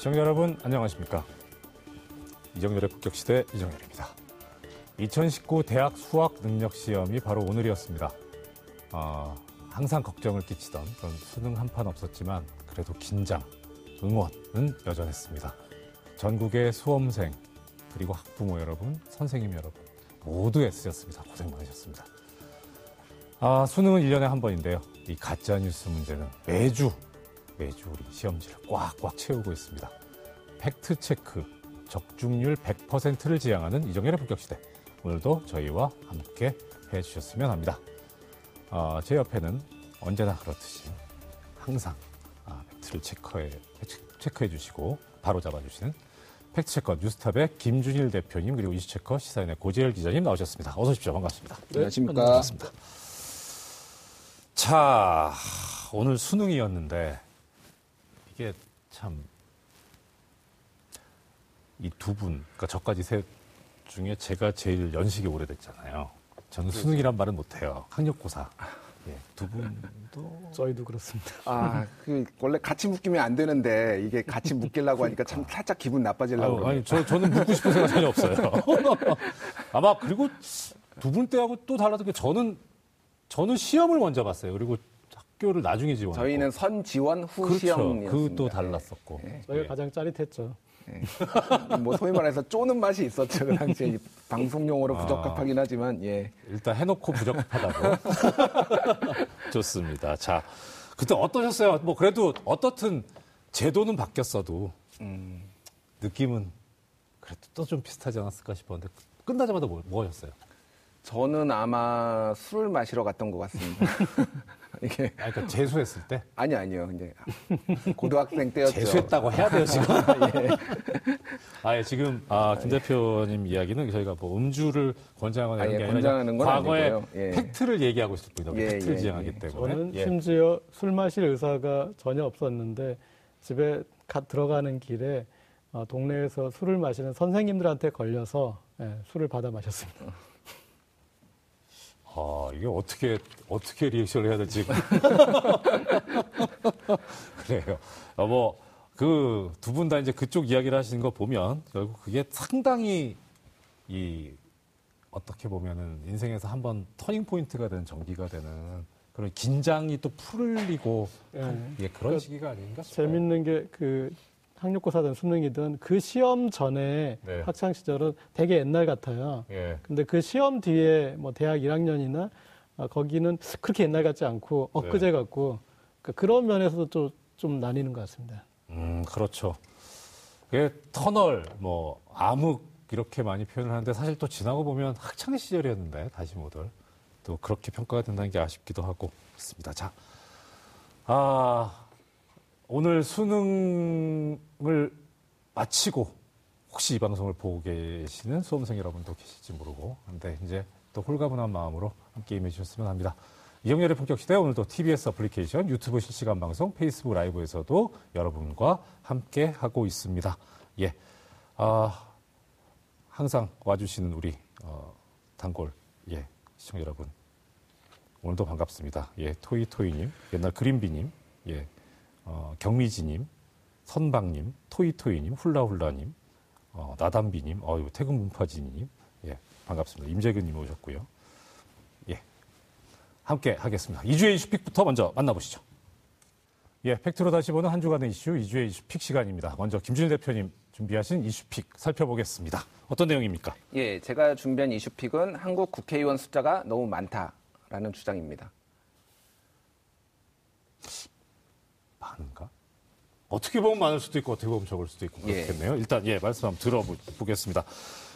시청자 여러분 안녕하십니까? 이정열의 폭격시대 이정열입니다. 2019 대학 수학 능력 시험이 바로 오늘이었습니다. 어, 항상 걱정을 끼치던 그런 수능 한판 없었지만 그래도 긴장, 응원은 여전했습니다. 전국의 수험생 그리고 학부모 여러분, 선생님 여러분 모두 애쓰셨습니다. 고생 많으셨습니다. 아, 수능은 1년에 한 번인데요. 이 가짜 뉴스 문제는 매주, 매주 우리 시험지를 꽉꽉 채우고 있습니다. fact check, 적중률 100%를 지향하는 이정현의 본격시대. 오늘도 저희와 함께 해주셨으면 합니다. 아, 제 옆에는 언제나 그렇듯이 항상 아, fact를 체크해, 체크해 주시고 바로 잡아주시는 fact checker 뉴스톱의 김준일 대표님 그리고 issue checker 시사인의 고재열 기자님 나오셨습니다. 어서 오십시오. 반갑습니다. 네, 안녕하십니까. 반갑습니다. 자, 오늘 수능이었는데 이게 참 이 두 분, 그러니까 저까지 셋 중에 제가 제일 연식이 오래됐잖아요. 저는 수능이란 말은 못해요. 학력고사. 예, 두 분도 저희도 그렇습니다. 아, 그 원래 같이 묶이면 안 되는데 이게 같이 묶이려고 하니까 참 살짝 기분 나빠지려고. 아니, 저, 저는 묻고 싶은 생각 전혀 없어요. 아마 그리고 두 분 때하고 또게 저는 저는 시험을 먼저 봤어요. 그리고 학교를 나중에 지원했고. 저희는 선 지원 후 그렇죠. 시험이었습니다. 그것도 달랐었고. 저희가 예. 가장 짜릿했죠. 예. 뭐 소위 말해서 쪼는 맛이 있었죠. 그 당시에 이 방송 용어로 아. 부적합하긴 하지만 예. 일단 해놓고 부적합하다고. 좋습니다. 자, 그때 어떠셨어요? 뭐 그래도 어떻든 제도는 바뀌었어도 음, 느낌은 그래도 또 좀 비슷하지 않았을까 싶었는데 끝나자마자 뭐, 뭐였어요? 저는 아마 술을 마시러 갔던 것 같습니다. 이게 아니, 그러니까 재수했을 때 아니 아니요. 이제 고등학생 때였죠. 재수했다고 해야 돼요 지금. 예. 아, 예, 지금 아, 김 대표님 이야기는 저희가 뭐 음주를 권장하거나 아, 이런 예, 게 아니라 권장하는 건 과거에 아니고요. 예. 팩트를 얘기하고 있을 뿐이다. 예, 팩트를 예, 지향하기 예. 때문에. 저는 예. 심지어 술 마실 의사가 전혀 없었는데 집에 가, 들어가는 길에 어, 동네에서 술을 마시는 선생님들한테 걸려서 예, 술을 받아 마셨습니다. 아, 이게 어떻게, 어떻게 reaction을 해야 될지. 그래요. 어, 뭐, 그, 두 분 다 이제 그쪽 이야기를 하시는 거 보면, 결국 그게 상당히, 이, 어떻게 보면은 인생에서 한번 turning point가 되는 전기가 되는 그런 긴장이 또 풀리고, 예. 한- 예, 그런 시기가 아닌가 싶어요. 재밌는 게 그 학력고사든 수능이든 그 시험 전에 네. 학창 시절은 되게 옛날 같아요. 예. 근데 그 시험 뒤에 뭐 대학 1학년이나 아, 거기는 그렇게 옛날 같지 않고 엊그제 네. 같고 그런 면에서도 좀, 좀 나뉘는 것 같습니다. 음, 그렇죠. 그게 터널, 뭐, 암흑, 이렇게 많이 표현을 하는데 사실 또 지나고 보면 학창 시절이었는데, 다시 모들. 또 그렇게 평가가 된다는 게 아쉽기도 하고, 그렇습니다. 자, 아, 오늘 수능을 마치고, 혹시 이 방송을 보고 계시는 수험생 여러분도 계실지 모르고, 근데 이제 또 홀가분한 마음으로 함께 임해 주셨으면 합니다. 이영렬의 본격시대 오늘도 TBS 어플리케이션, 유튜브 실시간 방송, 페이스북 라이브에서도 여러분과 함께 하고 있습니다. 예. 아, 항상 와주시는 우리, 어, 단골, 예, 시청자 여러분. 오늘도 반갑습니다. 예, 토이토이님, 옛날 그린비님, 예, 어, 경미지님, 선방님, 토이토이님, 훌라훌라님, 어, 나담비님, 어, 태국 문파지님, 예, 반갑습니다. 임재근님 오셨고요. 예, 함께 하겠습니다. 2주의 이슈픽부터 먼저 만나보시죠. 예, 팩트로 다시 보는 한 주간의 이슈, 2주의 이슈픽 시간입니다. 먼저 김준일 대표님 준비하신 이슈픽 살펴보겠습니다. 어떤 내용입니까? 예, 제가 준비한 이슈픽은 한국 국회의원 숫자가 너무 많다라는 주장입니다. 많은가? 어떻게 보면 많을 수도 있고 어떻게 보면 적을 수도 있고 예. 그렇겠네요. 일단 예 말씀 한번 들어보겠습니다.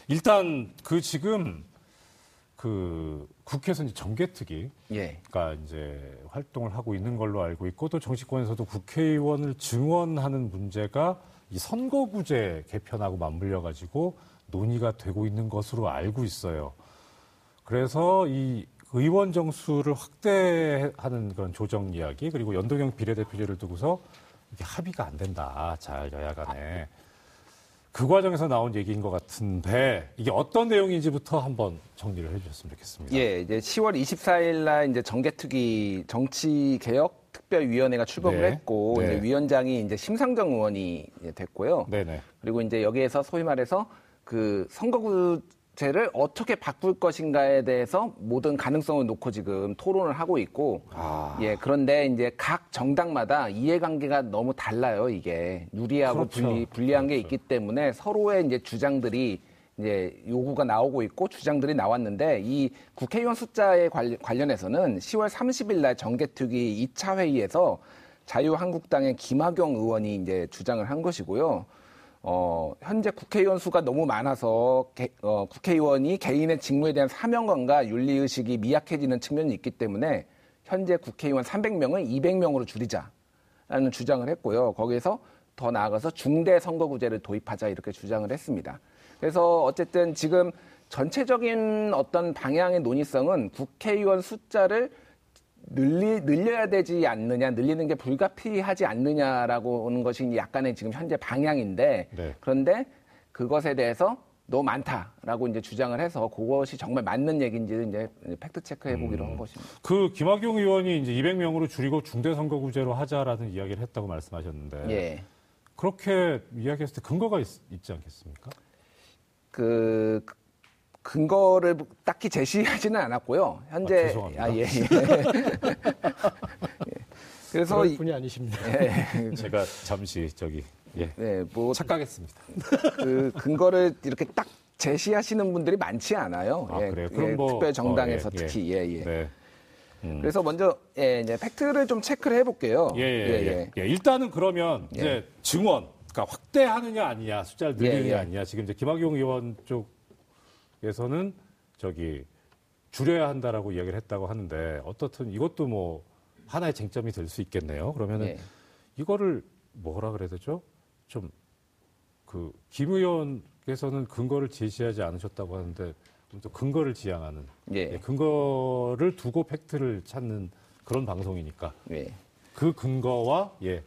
일단 그 지금 그 국회에서 이제 정개특위 예. 가 이제 활동을 하고 있는 걸로 알고 있고 또 정치권에서도 국회의원을 증원하는 문제가 이 선거구제 개편하고 맞물려 가지고 논의가 되고 있는 것으로 알고 있어요. 그래서 이 의원 정수를 확대하는 그런 조정 이야기 그리고 연동형 비례대표제를 두고서 이게 합의가 안 된다. 잘 여야 간에. 그 과정에서 나온 얘기인 것 같은데 이게 어떤 내용인지부터 한번 정리를 해주셨으면 좋겠습니다. 예, 이제 10월 24일 날 이제 정개특위 정치 개혁 특별위원회가 출범을 네. 했고 네. 이제 위원장이 이제 심상정 의원이 됐고요. 네네. 그리고 이제 여기에서 소위 말해서 그 선거구 제를 어떻게 바꿀 것인가에 대해서 모든 가능성을 놓고 지금 토론을 하고 있고 아. 예 그런데 이제 각 정당마다 이해관계가 너무 달라요 이게 유리하고 그렇죠. 불리, 불리한 게 그렇죠. 있기 때문에 서로의 이제 주장들이 이제 요구가 나오고 있고 주장들이 나왔는데 이 국회의원 숫자에 관련- 관련해서는 10월 30일 날 정개특위 2차 회의에서 자유한국당의 김학용 의원이 이제 주장을 한 것이고요. 어, 현재 국회의원 수가 너무 많아서 개- 어, 국회의원이 개인의 직무에 대한 사명감과 윤리의식이 미약해지는 측면이 있기 때문에 현재 국회의원 300명을 200명으로 줄이자라는 주장을 했고요. 거기에서 더 나아가서 중대 선거구제를 도입하자 이렇게 주장을 했습니다. 그래서 어쨌든 지금 전체적인 어떤 방향의 논의성은 국회의원 숫자를 늘리, 늘려야 되지 않느냐, 늘리는 게 불가피하지 않느냐라고 하는 것이 약간의 지금 현재 방향인데 네. 그런데 그것에 대해서 너무 많다라고 이제 주장을 해서 그것이 정말 맞는 얘기인지를 이제 팩트 체크해 보기로 한 것입니다. 그 김학용 의원이 이제 200명으로 줄이고 중대선거구제로 하자라는 이야기를 했다고 말씀하셨는데 예. 그렇게 이야기했을 때 근거가 있, 지 않겠습니까? 그 그- 근거를 딱히 제시하지는 않았고요. 현재 아, 죄송합니다. 예, 예. 예. 그래서 그럴 이- 분이 아니십니다. 예, 제가 잠시 저기 예 네, 뭐 착각했습니다. 그 근거를 이렇게 딱 제시하시는 분들이 많지 않아요. 아, 예, 그래요? 예, 그럼 뭐- 특별 정당에서 어, 예, 특히 예, 예. 네. 그래서 먼저 예, 이제 팩트를 좀 체크를 해볼게요. 예, 예, 예, 예. 일단은 그러면 이제 증원, 그러니까 확대하느냐 아니냐, 숫자를 늘리느냐 예, 예. 아니냐. 지금 이제 김학용 의원 쪽 에서는 저기 줄여야 한다라고 이야기를 했다고 하는데 어떻든 이것도 뭐 하나의 쟁점이 될 수 있겠네요. 그러면은 예. 이거를 뭐라 그래야 되죠? 좀 그 김 의원께서는 근거를 제시하지 않으셨다고 하는데 또 근거를 지향하는 예. 예, 근거를 두고 팩트를 찾는 그런 방송이니까 예. 그 근거와 예,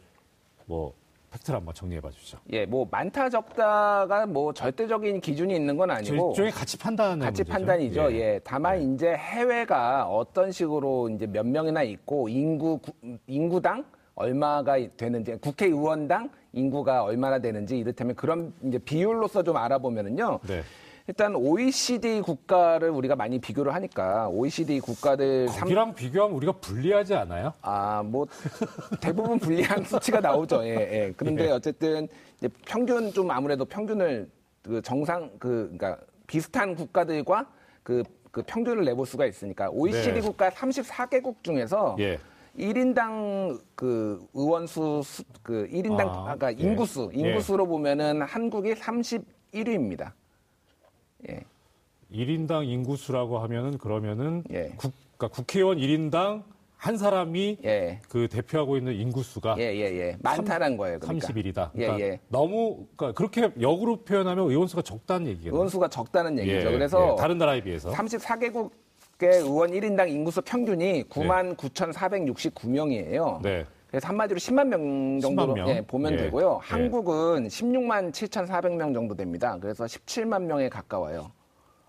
뭐 팩트를 한번 정리해 봐 주시죠. 예, 뭐 많다 적다가 뭐 절대적인 기준이 있는 건 아니고 일종의 가치 판단의 가치 문제죠. 판단이죠. 예. 다만 이제 해외가 어떤 식으로 이제 몇 명이나 있고 인구 구- 인구당 얼마가 되는지 국회의원당 인구가 얼마나 되는지 이를테면 그런 이제 비율로서 좀 알아보면은요. 네. 일단 OECD 국가를 우리가 많이 비교를 하니까 OECD 국가들 삼- 거기랑 비교하면 우리가 불리하지 않아요? 아, 뭐 대부분 불리한 수치가 나오죠. 예, 예. 그런데 예. 어쨌든 이제 평균 좀 아무래도 평균을 그 정상 그 그러니까 비슷한 국가들과 그, 그 평균을 내볼 수가 있으니까 OECD 네. 국가 34개국 중에서 예. 1인당 그 의원 수, 수- 그 1인당 아, 아, 그러니까 예. 인구수, 예. 인구수로 보면은 한국이 31위입니다. 예. 1인당 인구수라고 하면은 그러면은 예. 국, 그러니까 국회의원 1인당 한 사람이 예. 그 대표하고 있는 인구수가 예, 예, 예. 많다는 거예요. 그러니까. 31이다. 예, 그러니까 예. 너무 그러니까 그렇게 역으로 표현하면 의원수가 적다는 얘기겠네요. 의원수가 적다는 얘기죠. 예, 그래서 예. 다른 나라에 비해서 34개국의 의원 1인당 인구수 평균이 9만 9,469명이에요. 네. 그래서 한마디로 10만 명 정도로 10만 명? 예, 보면 예. 되고요. 예. 한국은 16만 7,400명 정도 됩니다. 그래서 17만 명에 가까워요.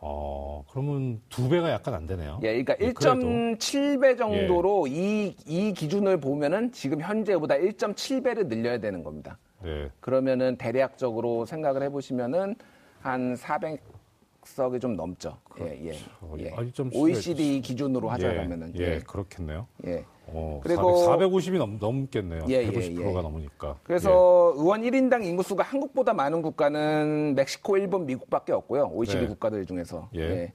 어, 그러면 두 배가 약간 안 되네요. 예, 그러니까 예, 그래도. 1.7배 정도로 이, 이 기준을 보면은 지금 현재보다 1.7배를 늘려야 되는 겁니다. 네. 그러면은 대략적으로 생각을 해보시면은 한 400 석이 좀 넘죠. 예, 예. 예. 아니, 좀 OECD 기준으로 하자면은 예, 예, 예. 그렇겠네요. 예. 어, 그리고- 400, 450이 넘, 넘겠네요. 예, 예, 150%가 예. 넘으니까. 그래서 의원 1인당 인구수가 한국보다 많은 국가는 멕시코, 일본, 미국밖에 없고요. OECD 네. 국가들 중에서. 예.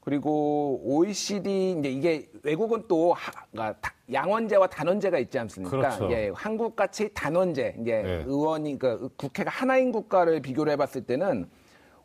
그리고 OECD 이제 이게 외국은 또 하, 그러니까 다- 양원제와 단원제가 있지 않습니까? 그렇죠. 예, 한국 같이 단원제 이제 네. 의원이 그 국회가 하나인 국가를 비교를 해봤을 때는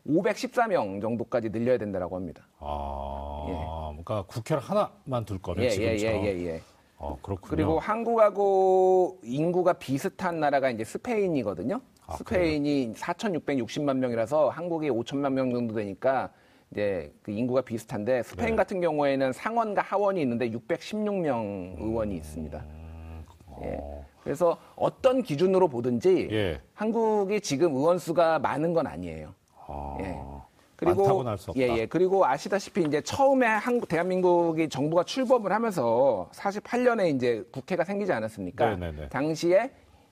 514명 정도까지 늘려야 된다라고 합니다. 아, 그러니까 국회를 하나만 둘 거면 예, 예, 지금처럼. 예, 예, 예. 어, 그렇군요. 그리고 한국하고 인구가 비슷한 나라가 이제 스페인이거든요. 아, 스페인이 4,660만 명이라서 한국이 5천만 명 정도 되니까 이제 그 인구가 비슷한데 스페인 네. 같은 경우에는 상원과 하원이 있는데 616명 의원이 있습니다. 예. 그래서 어떤 기준으로 보든지 예. 한국이 지금 의원 수가 많은 건 아니에요. 아, 예. 없다. 예, 예. 그리고 아시다시피 이제 처음에 한국 대한민국이 정부가 출범을 하면서 48년에 이제 국회가 생기지 않았습니까? 네네네. 당시에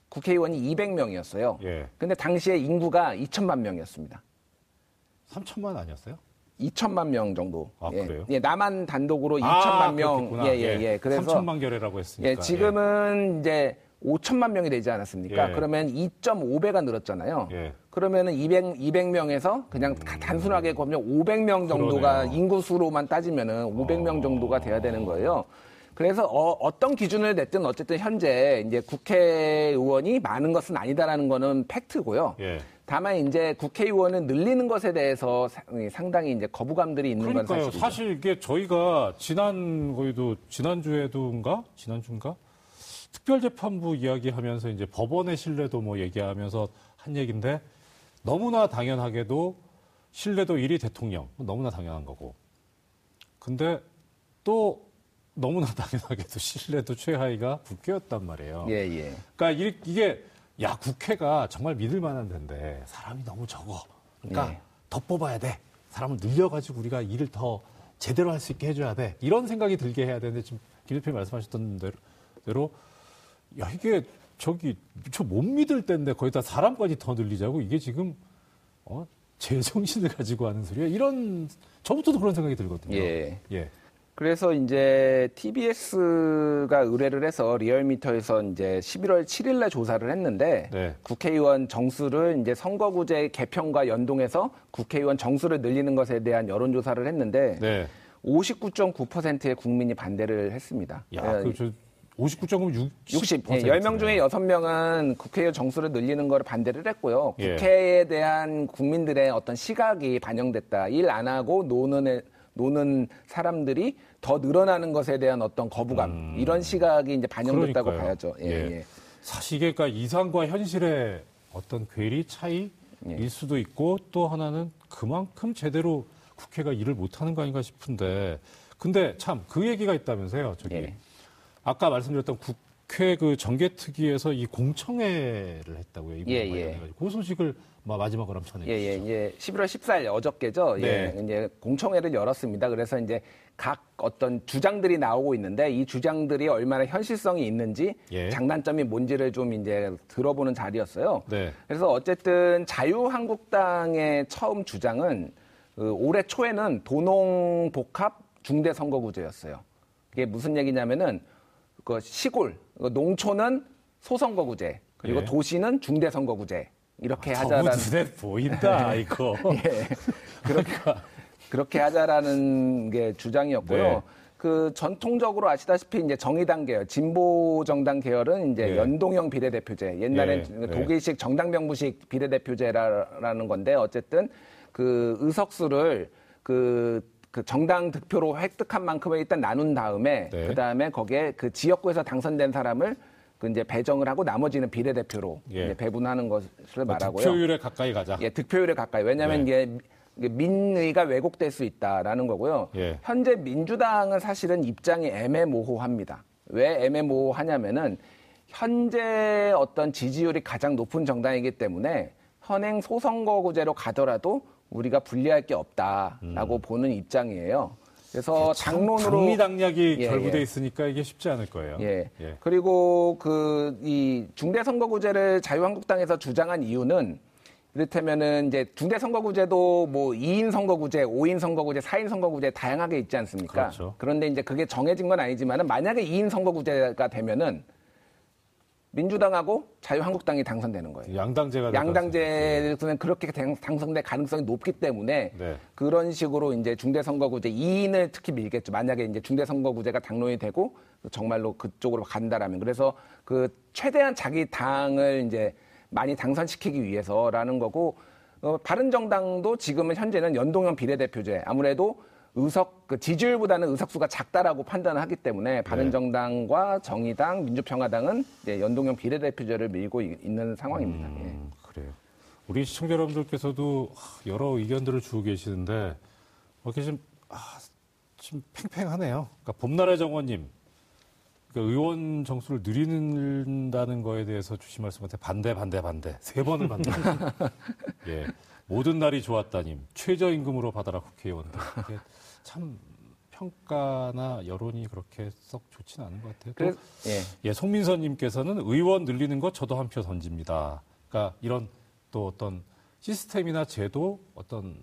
국회의원이 200명이었어요. 예. 근데 당시에 인구가 2천만 명이었습니다. 3천만 아니었어요? 2천만 명 정도. 아, 예. 그래요? 예, 남한 단독으로 2천만 아, 명. 그렇겠구나. 예, 예, 예. 그래서 3천만 결례라고 했으니까. 예, 지금은 이제 5천만 명이 되지 않았습니까? 예. 그러면 2.5배가 늘었잖아요. 예. 그러면은 200, 200명에서 그냥 가- 단순하게 보면 500명 정도가 그러네요. 인구수로만 따지면은 500명 어. 정도가 돼야 되는 거예요. 그래서 어, 떤 기준을 냈든 어쨌든 현재 이제 국회의원이 많은 것은 아니다라는 거는 팩트고요. 예. 다만 이제 국회의원을 늘리는 것에 대해서 사- 상당히 이제 거부감들이 있는 건 그러니까요. 사실이죠. 사실 이게 저희가 지난 거에도 지난주에도인가 지난주인가 특별재판부 이야기하면서 이제 법원의 신뢰도 뭐 얘기하면서 한 얘기인데 너무나 당연하게도 신뢰도 1위 대통령 너무나 당연한 거고 근데 또 너무나 당연하게도 신뢰도 최하위가 국회였단 말이에요. 예, 예. 그러니까 이- 이게 야 국회가 정말 믿을 만한 데인데 사람이 너무 적어. 그러니까 예. 더 뽑아야 돼. 사람을 늘려가지고 우리가 일을 더 제대로 할 수 있게 해줘야 돼. 이런 생각이 들게 해야 되는데 지금 김 대표님 말씀하셨던 대로 야 이게 저기 저 못 믿을 때인데 거기다 사람까지 더 늘리자고 이게 지금 어 제정신을 가지고 하는 소리야. 이런 저부터도 그런 생각이 들거든요. 예. 예. 그래서 이제 TBS가 의뢰를 해서 리얼미터에서 이제 11월 7일 날 조사를 했는데 네. 국회의원 정수를 이제 선거구제 개편과 연동해서 국회의원 정수를 늘리는 것에 대한 여론조사를 했는데 네. 59.9%의 국민이 반대를 했습니다. 야, 예, 그저 59.6 60, 예, 10명 중에 6명은 국회의원 정수를 늘리는 걸 반대를 했고요. 예. 국회에 대한 국민들의 어떤 시각이 반영됐다. 일 안 하고 노는, 애- 노는 사람들이 더 늘어나는 것에 대한 어떤 거부감. 이런 시각이 이제 반영됐다고 음. 그러니까요. 봐야죠. 예, 예. 예. 사실 이게 그러니까 이상과 현실의 어떤 괴리 차이일 예. 수도 있고 또 하나는 그만큼 제대로 국회가 일을 못 하는 거 아닌가 싶은데 근데 참 그 얘기가 있다면서요 저기 예. 아까 말씀드렸던 국회 그 정개특위에서 이 공청회를 했다고요 이번 예, 관련해가지고 그 소식을 마- 마지막으로 한번 전해 예, 주시죠. 예, 이제 11월 14일 어저께죠. 네. 예, 이제 공청회를 열었습니다. 그래서 이제 각 어떤 주장들이 나오고 있는데 이 주장들이 얼마나 현실성이 있는지 예. 장단점이 뭔지를 좀 이제 들어보는 자리였어요. 네. 그래서 어쨌든 자유한국당의 처음 주장은 그 올해 초에는 도농복합 중대선거구제였어요. 이게 무슨 얘기냐면은 그 시골, 그 농촌은 소선거구제, 그리고 예. 도시는 중대선거구제 이렇게 너무 하자라는 눈에 보인다 이거. 예. 그렇게, 그렇게 하자라는 게 주장이었고요. 네. 그 전통적으로 아시다시피 이제 정의당 계열, 진보 정당 계열은 이제 네. 연동형 비례대표제, 옛날엔 네. 독일식 정당 명부식 비례대표제라는 건데 어쨌든 그 의석수를 그, 그 정당 득표로 획득한 만큼을 일단 나눈 다음에 네. 그 다음에 거기에 그 지역구에서 당선된 사람을 그 이제 배정을 하고 나머지는 비례대표로 예. 배분하는 것을 말하고요. 득표율에 가까이 가자. 예, 득표율에 가까이. 왜냐하면 네. 이게 이게 민의가 왜곡될 수 있다라는 거고요. 예. 현재 민주당은 사실은 입장이 애매모호합니다. 왜 애매모호하냐면은 현재 어떤 지지율이 가장 높은 정당이기 때문에 현행 소선거구제로 가더라도 우리가 불리할 게 없다라고 보는 입장이에요. 그래서 당론으로 당리당략이 예, 결부돼 예. 있으니까 이게 쉽지 않을 거예요. 예. 예. 그리고 그 이 중대선거구제를 자유한국당에서 주장한 이유는 이를테면은 이제 중대선거구제도 뭐 2인 선거구제, 5인 선거구제, 4인 선거구제 다양하게 있지 않습니까? 그렇죠. 그런데 이제 그게 정해진 건 아니지만은 만약에 2인 선거구제가 되면은 민주당하고 자유한국당이 당선되는 거예요. 양당제가 될 양당제는 그렇게 당- 당선될 가능성이 높기 때문에 네. 그런 식으로 이제 중대선거구제 2인을 특히 밀겠죠. 만약에 이제 중대선거구제가 당론이 되고 정말로 그쪽으로 간다라면 그래서 그 최대한 자기 당을 이제 많이 당선시키기 위해서라는 거고 어, 바른정당도 지금은 현재는 연동형 비례대표제 아무래도 의석 그 지지율보다는 의석수가 작다라고 판단을 하기 때문에 바른정당과 정의당, 민주평화당은 이제 연동형 비례대표제를 밀고 이- 있는 상황입니다. 예. 음, 그래요. 우리 시청자 여러분들께서도 하, 여러 의견들을 주고 계시는데 뭐 이렇게 좀, 아, 좀 팽팽하네요. 그러니까 봄날의 정원님, 그러니까 의원 정수를 늘린다는 거에 대해서 주신 말씀한테 반대, 반대, 반대 세 번을 반대. 예. 모든 날이 좋았다님 최저임금으로 받아라 국회의원들 참 평가나 여론이 그렇게 썩 좋지는 않은 것 같아요. 또 그래서 예. 예, 송민선님께서는 의원 늘리는 것 저도 한 표 던집니다. 그러니까 이런 또 어떤 시스템이나 제도 어떤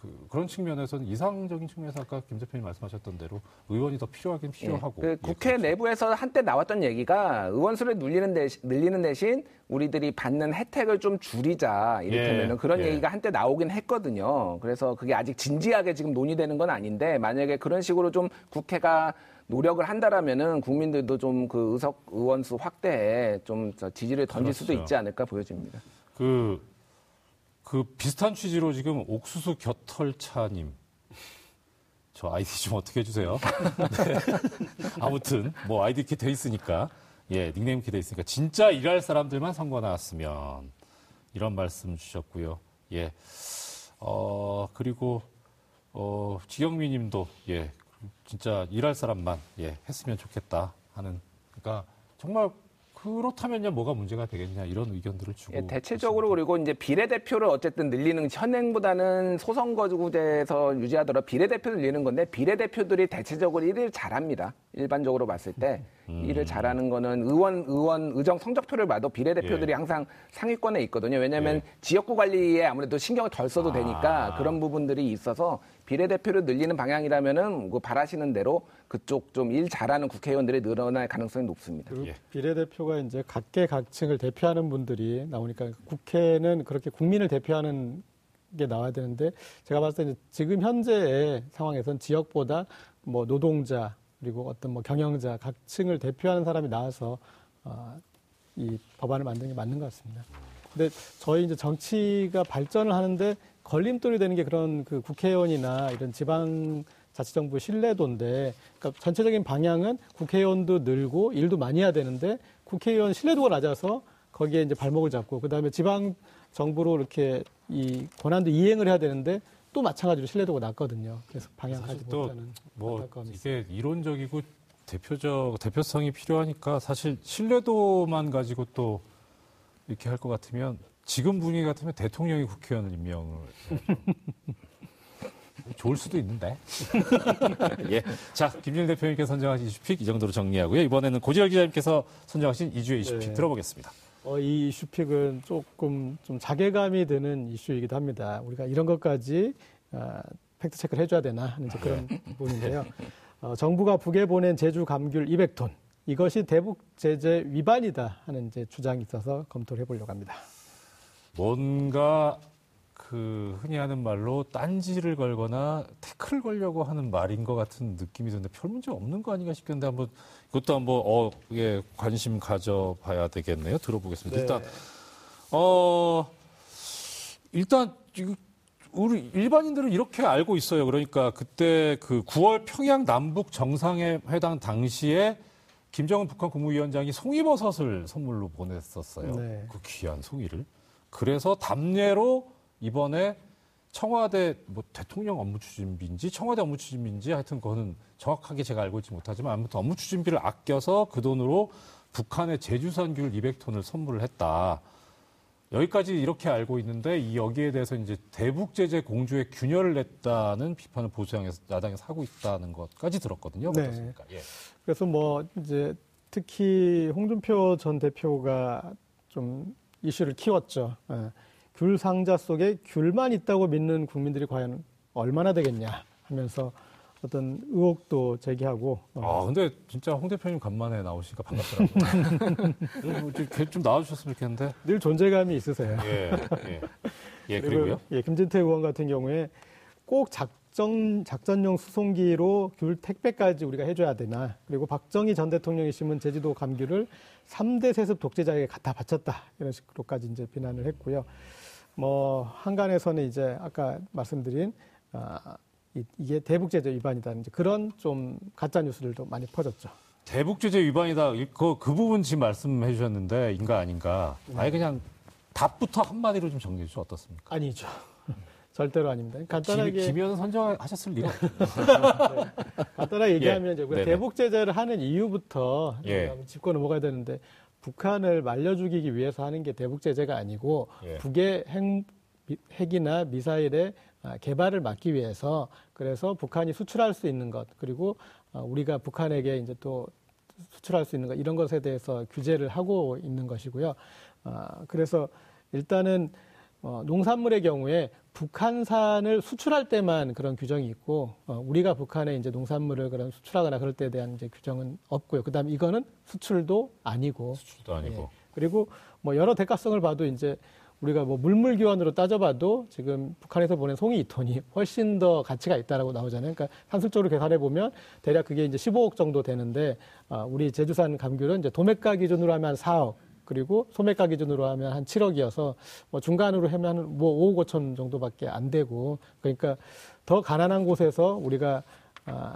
그, 그런 측면에서는 이상적인 측면에서 아까 김 대표님 말씀하셨던 대로 의원이 더 필요하긴 필요하고 그 예, 국회 그렇죠. 내부에서 한때 나왔던 얘기가 의원 수를 늘리는 대신, 늘리는 대신 우리들이 받는 혜택을 좀 줄이자 이를테면 예, 그런 예. 얘기가 한때 나오긴 했거든요. 그래서 그게 아직 진지하게 지금 논의되는 건 아닌데 만약에 그런 식으로 좀 국회가 노력을 한다라면은 국민들도 좀 그 의석 의원수 확대에 좀저 지지를 던질 수도 그렇죠. 있지 않을까 보여집니다. 그, 그 비슷한 취지로 지금 옥수수 겨털차님. 저 아이디 좀 어떻게 해주세요. 네. 아무튼, 뭐 아이디 이렇게 돼 있으니까, 예, 닉네임 이렇게 돼 있으니까, 진짜 일할 사람들만 선거 나왔으면, 이런 말씀 주셨고요. 예. 어, 그리고, 어, 지경미 님도, 예, 진짜 일할 사람만, 예, 했으면 좋겠다 하는, 그러니까 정말 그렇다면야 뭐가 문제가 되겠냐 이런 의견들을 주고 예, 대체적으로 그리고 이제 비례대표를 어쨌든 늘리는 현행보다는 소선거구제에서 유지하더라도 비례대표를 늘리는 건데 비례대표들이 대체적으로 일을 잘합니다. 일반적으로 봤을 때 음. 일을 잘하는 거는 의원 의원 의정 성적표를 봐도 비례대표들이 예. 항상 상위권에 있거든요. 왜냐하면 예. 지역구 관리에 아무래도 신경을 덜 써도 되니까 아. 그런 부분들이 있어서 비례대표를 늘리는 방향이라면은 그 바라시는 대로 그쪽 좀 일 잘하는 국회의원들이 늘어날 가능성이 높습니다. 그리고 예. 비례대표가 이제 각계각층을 대표하는 분들이 나오니까 국회는 그렇게 국민을 대표하는 게 나와야 되는데 제가 봤을 때 지금 현재의 상황에선 지역보다 뭐 노동자 그리고 어떤 뭐 경영자 각층을 대표하는 사람이 나와서 어, 이 법안을 만드는 게 맞는 것 같습니다. 근데 저희 이제 정치가 발전을 하는데 걸림돌이 되는 게 그런 그 국회의원이나 이런 지방 자치정부 신뢰도인데 그러니까 전체적인 방향은 국회의원도 늘고 일도 많이 해야 되는데 국회의원 신뢰도가 낮아서 거기에 이제 발목을 잡고 그다음에 지방 정부로 이렇게 이 권한도 이행을 해야 되는데 또 마찬가지로 신뢰도가 낮거든요. 그래서 방향 가지 사실 또 못하는 뭐. 이게 이론적이고 대표적 대표성이 필요하니까 사실 신뢰도만 가지고 또 이렇게 할 것 같으면 지금 분위기 같으면 대통령이 국회의원을 임명을 좋을 수도 있는데. 예. 자, 김진 대표님께서 선정하신 이슈픽 이 정도로 정리하고요. 이번에는 고지열 기자님께서 선정하신 이주의 이슈픽 네. 들어보겠습니다. 어, 이 이슈픽은 조금 좀 자괴감이 드는 이슈이기도 합니다. 우리가 이런 것까지 아, 팩트 체크를 해줘야 되나 하는 이제 그런 부분인데요. 어, 정부가 북에 보낸 제주 감귤 200톤 이것이 대북 제재 위반이다 하는 이제 주장이 있어서 검토를 해보려고 합니다. 뭔가 그 흔히 하는 말로 딴지를 걸거나 태클을 걸려고 하는 말인 것 같은 느낌이 드는데 별 문제 없는 거 아닌가 싶겠는데 한번 이것도 한번 어, 예, 관심 가져봐야 되겠네요. 들어보겠습니다. 네. 일단 어 일단 우리 일반인들은 이렇게 알고 있어요. 그러니까 그때 그 9월 평양 남북 정상회담 당시에 김정은 북한 국무위원장이 송이버섯을 선물로 보냈었어요. 네. 그 귀한 송이를. 그래서 답례로 이번에 청와대 뭐 대통령 업무 추진비인지 청와대 업무 추진비인지 하여튼 그거는 정확하게 제가 알고 있지 못하지만 아무튼 업무 추진비를 아껴서 그 돈으로 북한의 제주산 귤 200톤을 선물을 했다. 여기까지 이렇게 알고 있는데 이 여기에 대해서 이제 대북 제재 공조에 균열을 냈다는 비판을 보수당에서 야당에서 하고 있다는 것까지 들었거든요. 네. 어떻습니까? 예. 그래서 뭐 이제 특히 홍준표 전 대표가 좀 이슈를 키웠죠. 예. 귤 상자 속에 귤만 있다고 믿는 국민들이 과연 얼마나 되겠냐 하면서 어떤 의혹도 제기하고 어, 아 근데 진짜 홍 대표님 간만에 나오시니까 반갑더라고요. 좀, 좀, 좀 나와주셨으면 좋겠는데. 늘 존재감이 있으세요. 예. 예. 예 그리고요. 예, 김진태 의원 같은 경우에 꼭 작 전 작전용 수송기로 귤 택배까지 우리가 해줘야 되나? 그리고 박정희 전 대통령이 심은 제주도 감귤을 3대 세습 독재자에게 갖다 바쳤다 이런 식으로까지 이제 비난을 했고요. 뭐 한간에서는 이제 아까 말씀드린 아, 이, 이게 대북 제재 위반이다 이제 그런 좀 가짜 뉴스들도 많이 퍼졌죠. 대북 제재 위반이다. 그, 그 부분 지금 말씀해 주셨는데 인가 아닌가. 아예 그냥 답부터 한마디로 좀 정리해 주시면 어떻습니까? 아니죠. 절대로 아닙니다. 간단하게 김, 김현 선정하셨을 리가 없죠. 간단하게 얘기하면 예. 이제 우리가. 대북 제재를 하는 이유부터 예. 짚고 넘어가야 되는데 북한을 말려 죽이기 위해서 하는 게 대북 제재가 아니고 예. 북의 핵 핵이나 미사일의 아, 개발을 막기 위해서 그래서 북한이 수출할 수 있는 것 그리고 어, 우리가 북한에게 이제 또 수출할 수 있는 것 이런 것에 대해서 규제를 하고 있는 것이고요. 아, 그래서 일단은 어, 농산물의 경우에 북한산을 수출할 때만 그런 규정이 있고 어, 우리가 북한에 이제 농산물을 그런 수출하거나 그럴 때에 대한 이제 규정은 없고요. 그다음에 이거는 수출도 아니고 수출도 아니고. 예. 그리고 뭐 여러 대가성을 봐도 이제 우리가 뭐 물물 교환으로 따져봐도 지금 북한에서 보낸 송이 2톤이 훨씬 더 가치가 있다라고 나오잖아요. 그러니까 산술적으로 계산해 보면 대략 그게 이제 15억 정도 되는데 아, 우리 제주산 감귤은 이제 도매가 기준으로 하면 한 4억 그리고 소매가 기준으로 하면 한 7억이어서 뭐 중간으로 하면 뭐 5억 5천 정도밖에 안 되고 그러니까 더 가난한 곳에서 우리가 아,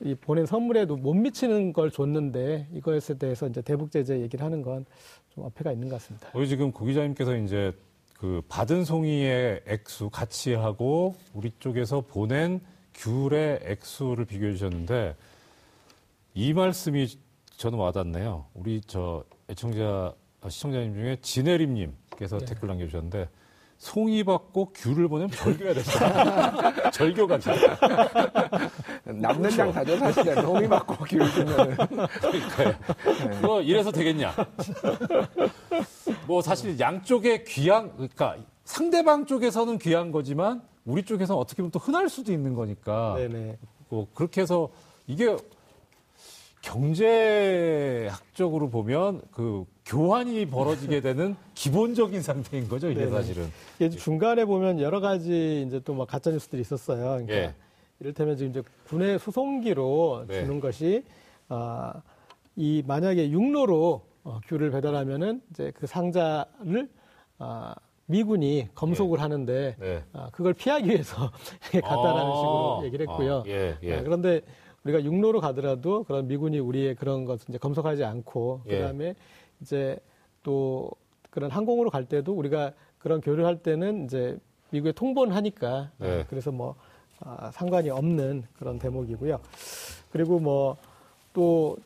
이 보낸 선물에도 못 미치는 걸 줬는데 이거에 대해서 이제 대북 제재 얘기를 하는 건 좀 어폐가 있는 것 같습니다. 우리 지금 고 기자님께서 이제 그 받은 송이의 액수 가치하고 우리 쪽에서 보낸 귤의 액수를 비교해 주셨는데 이 말씀이 저는 와닿네요. 우리 저 애청자 시청자님 중에 진혜림님께서 네. 댓글 남겨주셨는데 송이 받고 귤을 보내면 절교해야 되잖아. 절교가 진짜. 남는 장사죠 사실은 동의 받고 기울 주면은 그러니까요. 뭐 이래서 되겠냐? 뭐 사실 양쪽의 귀한 그러니까 상대방 쪽에서는 귀한 거지만 우리 쪽에서 어떻게 보면 또 흔할 수도 있는 거니까 네네. 뭐 그렇게 해서 이게 경제학적으로 보면 그 교환이 벌어지게 되는 기본적인 상태인 거죠 이게 네네. 사실은 이게 중간에 보면 여러 가지 이제 또 막 가짜 뉴스들이 있었어요. 그러니까 예. 이를테면 지금 이제 군의 수송기로 네. 주는 것이 아, 이 만약에 육로로 어, 귤을 배달하면은 이제 그 상자를 아, 미군이 검속을 하는데 네. 아, 그걸 피하기 위해서 갔다라는 아. 식으로 얘기를 했고요. 아, 예, 예. 아, 그런데 우리가 육로로 가더라도 그런 미군이 우리의 그런 것을 이제 검속하지 않고 예. 그다음에 이제 또 그런 항공으로 갈 때도 우리가 그런 교류할 때는 이제 미국에 통보는 하니까 네. 아, 그래서 뭐 아, 상관이 없는 그런 대목이고요. 그리고 뭐 또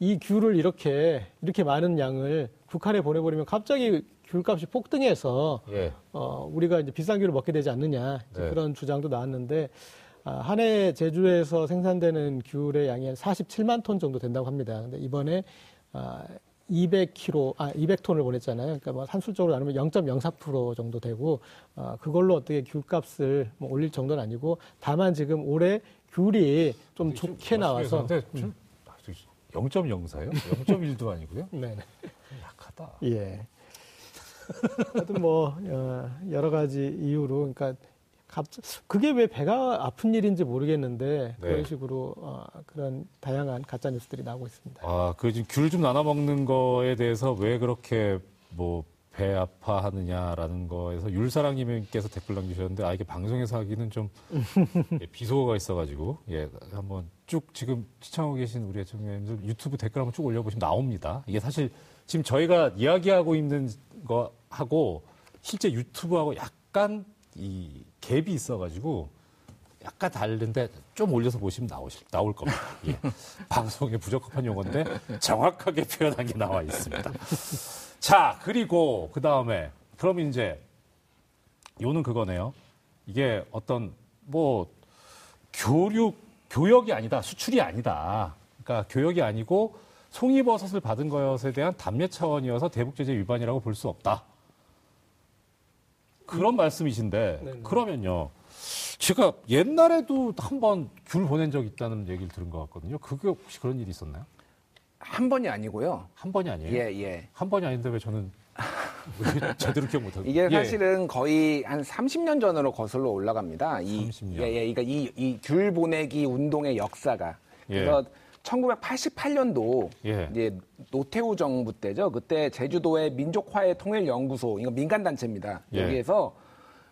이 귤을 이렇게 이렇게 많은 양을 북한에 보내버리면 갑자기 귤값이 폭등해서 예. 어, 우리가 이제 비싼 귤을 먹게 되지 않느냐 이제 네. 그런 주장도 나왔는데 아, 한 해 제주에서 생산되는 귤의 양이 한 47만 톤 정도 된다고 합니다. 근데 이번에 아, 200kg, 아 200톤을 보냈잖아요. 그러니까 뭐 산술적으로 나누면 0.04% 정도 되고 아, 그걸로 어떻게 귤값을 뭐 올릴 정도는 아니고 다만 지금 올해 귤이 좀 좋게 나와서 근데 좀 0.04예요? 0.1도 아니고요? 네네. 약하다. 예. 하여튼 뭐 어, 여러 가지 이유로 그러니까 갑자 그게 왜 배가 아픈 일인지 모르겠는데 네. 그런 식으로 어, 그런 다양한 가짜 뉴스들이 나오고 있습니다. 아, 그 지금 귤 좀 나눠 먹는 거에 대해서 왜 그렇게 뭐 배 아파하느냐라는 거에서 율사랑님께서 댓글 남기셨는데 아 이게 방송에서 하기는 좀 예, 비속어가 있어가지고 예 한번 쭉 지금 시청하고 계신 우리 애청자님들 유튜브 댓글 한번 쭉 올려보시면 나옵니다. 이게 사실 지금 저희가 이야기하고 있는 거 하고 실제 유튜브하고 약간 이 갭이 있어가지고 약간 다른데 좀 올려서 보시면 나오실, 나올 겁니다. 예. 방송에 부적합한 용어인데 정확하게 표현한 게 나와 있습니다. 자, 그리고 그 다음에 그럼 이제 요는 그거네요. 이게 어떤 뭐 교육, 교역이 아니다, 수출이 아니다. 그러니까 교역이 아니고 송이버섯을 받은 것에 대한 답례 차원이어서 대북제재 위반이라고 볼 수 없다. 그런 말씀이신데 네네. 그러면요. 제가 옛날에도 한번 귤 보낸 적 있다는 얘기를 들은 것 같거든요. 그게 혹시 그런 일이 있었나요? 한 번이 아니고요. 한 번이 아니에요? 예, 예. 한 번이 아닌데 왜 저는 왜 제대로 기억 못하고 이게 예. 사실은 거의 한 30년 전으로 거슬러 올라갑니다. 이, 30년. 예, 예. 그러니까 이, 이 귤 보내기 운동의 역사가. 예. 그래서 1988년도 예. 이제 노태우 정부 때죠. 그때 제주도의 민족화해 통일연구소, 이거 민간단체입니다. 예. 여기에서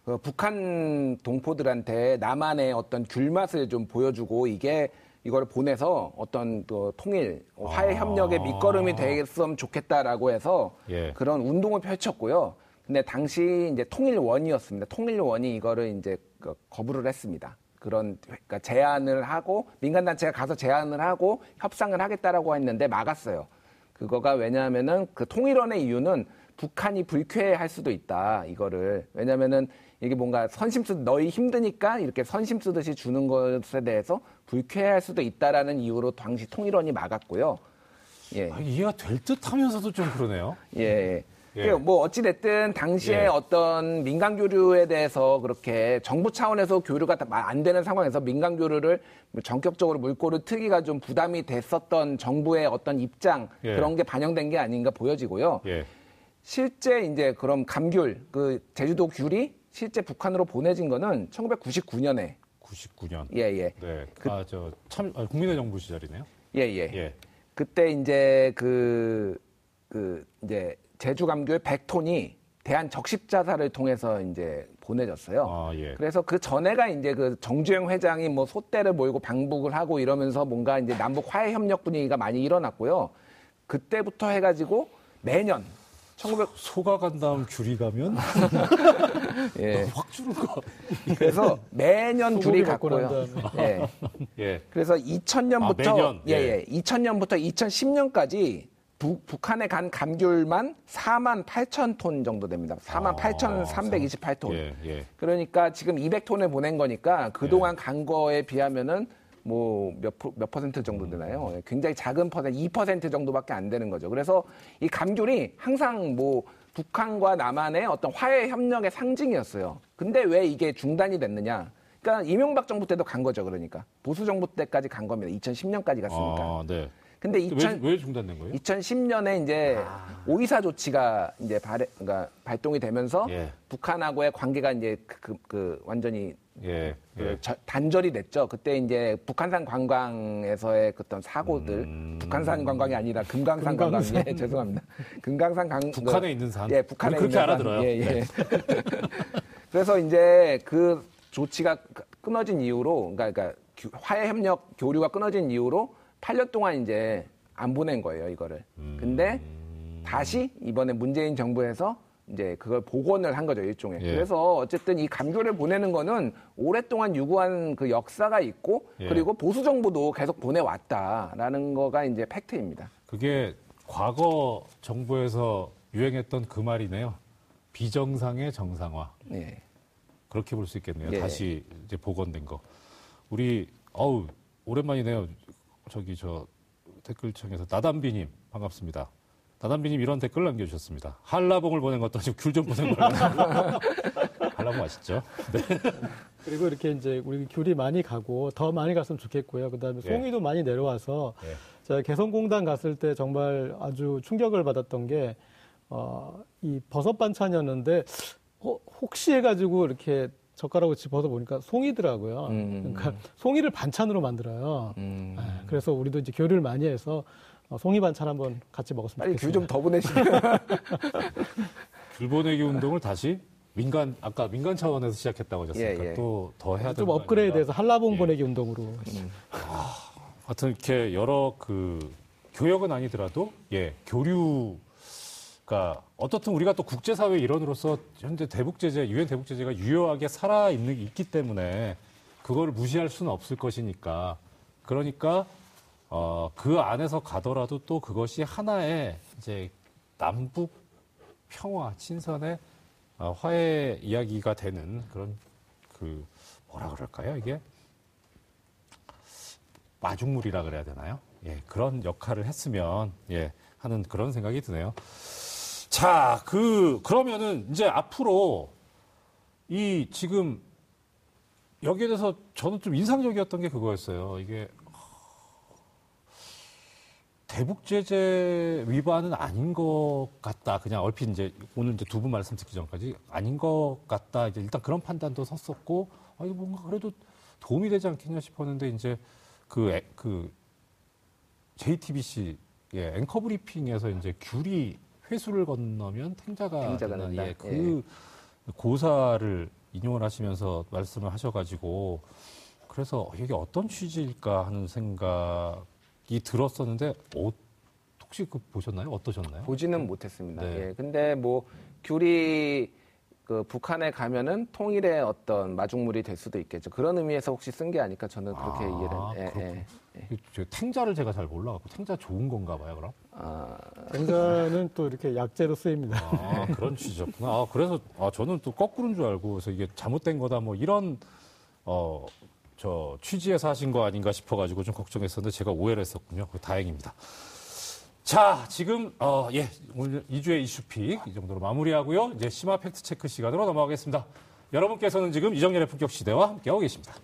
그 북한 동포들한테 남한의 어떤 귤맛을 좀 보여주고 이게 이걸 보내서 어떤 또 통일, 화해 협력의 아. 밑거름이 되겠으면 좋겠다라고 해서 예. 그런 운동을 펼쳤고요. 근데 당시 이제 통일원이었습니다. 통일원이 이거를 이제 그 거부를 했습니다. 그런 그러니까 제안을 하고 민간 단체가 가서 제안을 하고 협상을 하겠다라고 했는데 막았어요. 그거가 왜냐하면은 그 통일원의 이유는 북한이 불쾌할 수도 있다 이거를 왜냐면은 이게 뭔가 선심 쓰 너희 힘드니까 이렇게 선심 쓰듯이 주는 것에 대해서 불쾌할 수도 있다라는 이유로 당시 통일원이 막았고요. 예. 아, 이해가 될 듯하면서도 좀 그러네요. 예. 예. 그뭐 어찌됐든 당시에 예. 어떤 민간 교류에 대해서 그렇게 정부 차원에서 교류가 다안 되는 상황에서 민간 교류를 전격적으로 물꼬를 트기가 좀 부담이 됐었던 정부의 어떤 입장 예. 그런 게 반영된 게 아닌가 보여지고요. 예. 실제 이제 그럼 감귤 그 제주도 귤이 실제 북한으로 보내진 거는 1999년에 99년. 예예 네. 그 아, 저, 참, 아, 국민의 정부 시절이네요. 예예 예. 그때 이제 그, 그, 이제 제주 감귤 100톤이 대한 적십자사를 통해서 이제 보내졌어요. 아, 예. 그래서 그 전에가 이제 그 정주영 회장이 뭐 소떼를 몰고 방북을 하고 이러면서 뭔가 이제 남북 화해 협력 분위기가 많이 일어났고요. 그때부터 해가지고 매년 1900, 소가 간 다음 귤이 가면 예. 확 주는 거. 그래서 매년 귤이 갔고요. 예. 예. 그래서 2000년부터 아, 매년? 예, 예. 예. 2000년부터 2010년까지 북한에 간 감귤만 4만 8천 톤 정도 됩니다. 4만 아, 8,328톤. 예, 예. 그러니까 지금 200톤을 보낸 거니까 그동안 간 거에 비하면은 뭐몇 몇 퍼센트 정도 되나요? 예, 굉장히 작은 퍼센트, 2% 정도밖에 안 되는 거죠. 그래서 이 감귤이 항상 뭐 북한과 남한의 어떤 화해 협력의 상징이었어요. 근데 왜 이게 중단이 됐느냐? 그러니까 이명박 정부 때도 간 거죠. 그러니까 보수 정부 때까지 간 겁니다. 2010년까지 갔으니까. 아, 네. 근데 왜, 2000, 왜 중단된 거예요? 2010년에 이제 오이사 조치가 이제 발, 그러니까 발동이 되면서 예. 북한하고의 관계가 이제 그, 그, 그 완전히 예. 그 예. 저- 단절이 됐죠. 그때 이제 북한산 관광에서의 그 어떤 사고들, 음. 북한산 관광이 아니라 금강산 관광, 예, 죄송합니다. 금강산 관 북한에 그- 있는 산. 예, 북한에 그렇게 있는 산. 알아들어요. 예, 예. 그래서 이제 그 조치가 끊어진 이후로, 그러니까, 그러니까 교- 화해 협력 교류가 끊어진 이후로 8년 동안 이제 안 보낸 거예요, 이거를. 음. 근데 다시 이번에 문재인 정부에서 이제 그걸 복원을 한 거죠, 일종의. 예. 그래서 어쨌든 이 감귤을 보내는 거는 오랫동안 유구한 그 역사가 있고 예. 그리고 보수 정부도 계속 보내왔다라는 거가 이제 팩트입니다. 그게 과거 정부에서 유행했던 그 말이네요. 비정상의 정상화. 예. 그렇게 볼 수 있겠네요. 예. 다시 이제 복원된 거. 우리 어우 오랜만이네요. 저기 저 댓글창에서 나담비님 반갑습니다. 나담비님 이런 댓글 남겨주셨습니다. 한라봉을 보낸 것도 아니고 귤 좀 보낸 거라고. 한라봉 맛있죠? 네. 그리고 이렇게 이제 우리 귤이 많이 가고 더 많이 갔으면 좋겠고요. 그다음에 예. 송이도 많이 내려와서 예. 제가 개성공단 갔을 때 정말 아주 충격을 받았던 게 어, 이 버섯 반찬이었는데 어, 혹시 해가지고 이렇게 젓가락으로 집어서 보니까 송이더라고요. 음. 그러니까 송이를 반찬으로 만들어요. 음. 예, 그래서 우리도 이제 교류를 많이 해서 어, 송이 반찬 한번 같이 먹었으면 빨리 귤 좋겠습니다. 좀더 보내시면. 귤 보내기 운동을 다시 민간 아까 민간 차원에서 시작했다고 하셨으니까 예, 예. 또더 해야 좀 업그레이드해서? 한라봉 예. 보내기 운동으로 하여튼 이렇게 여러 그 교역은 아니더라도 예 교류 가 어떻든 우리가 또 국제사회 일원으로서 현재 대북 제재 유엔 대북 제재가 유효하게 살아 있는 있기 때문에 그거를 무시할 수는 없을 것이니까 그러니까 어 그 안에서 가더라도 또 그것이 하나의 이제 남북 평화 친선의 어, 화해 이야기가 되는 그런 그 뭐라 그럴까요 이게 마중물이라 그래야 되나요? 예, 그런 역할을 했으면 예, 하는 그런 생각이 드네요. 자, 그 그러면은 이제 앞으로 이 지금 여기에 대해서 저는 좀 인상적이었던 게 그거였어요. 이게 대북 제재 위반은 아닌 것 같다. 그냥 얼핏 이제 오늘 이제 두 분 말씀 듣기 전까지 아닌 것 같다. 이제 일단 그런 판단도 섰었고, 아 이거 뭔가 그래도 도움이 되지 않겠냐 싶었는데 이제 그, 애- 그 JTBC 예, 앵커 브리핑에서 이제 귤이 회수를 건너면 탱자가 탱자가 된다. 난다. 예, 그 고사를 인용을 하시면서 말씀을 하셔가지고 그래서 이게 어떤 취지일까 하는 생각이 들었었는데 어, 혹시 그 보셨나요? 어떠셨나요? 보지는 못했습니다. 네. 예. 근데 뭐 귤이 그그 북한에 가면은 통일의 어떤 마중물이 될 수도 있겠죠. 그런 의미에서 혹시 쓴 게 아닐까 저는 그렇게 아, 이해를. 예. 예. 그저 탱자를 제가 잘 몰라갖고 탱자 좋은 건가 봐요, 그럼? 아, 굉장은 또 이렇게 약재로 쓰입니다. 아, 그런 취지였구나. 아, 그래서 아, 저는 또 거꾸로인 줄 알고 그래서 이게 잘못된 거다 뭐 이런 어, 저 취지에서 하신 거 아닌가 싶어 가지고 좀 걱정했었는데 제가 오해를 했었군요. 그 다행입니다. 자, 지금 어, 예, 오늘 2주의 이슈픽 이 정도로 마무리하고요. 이제 심화 팩트 체크 시간으로 넘어가겠습니다. 여러분께서는 지금 이정열의 품격 시대와 함께하고 계십니다.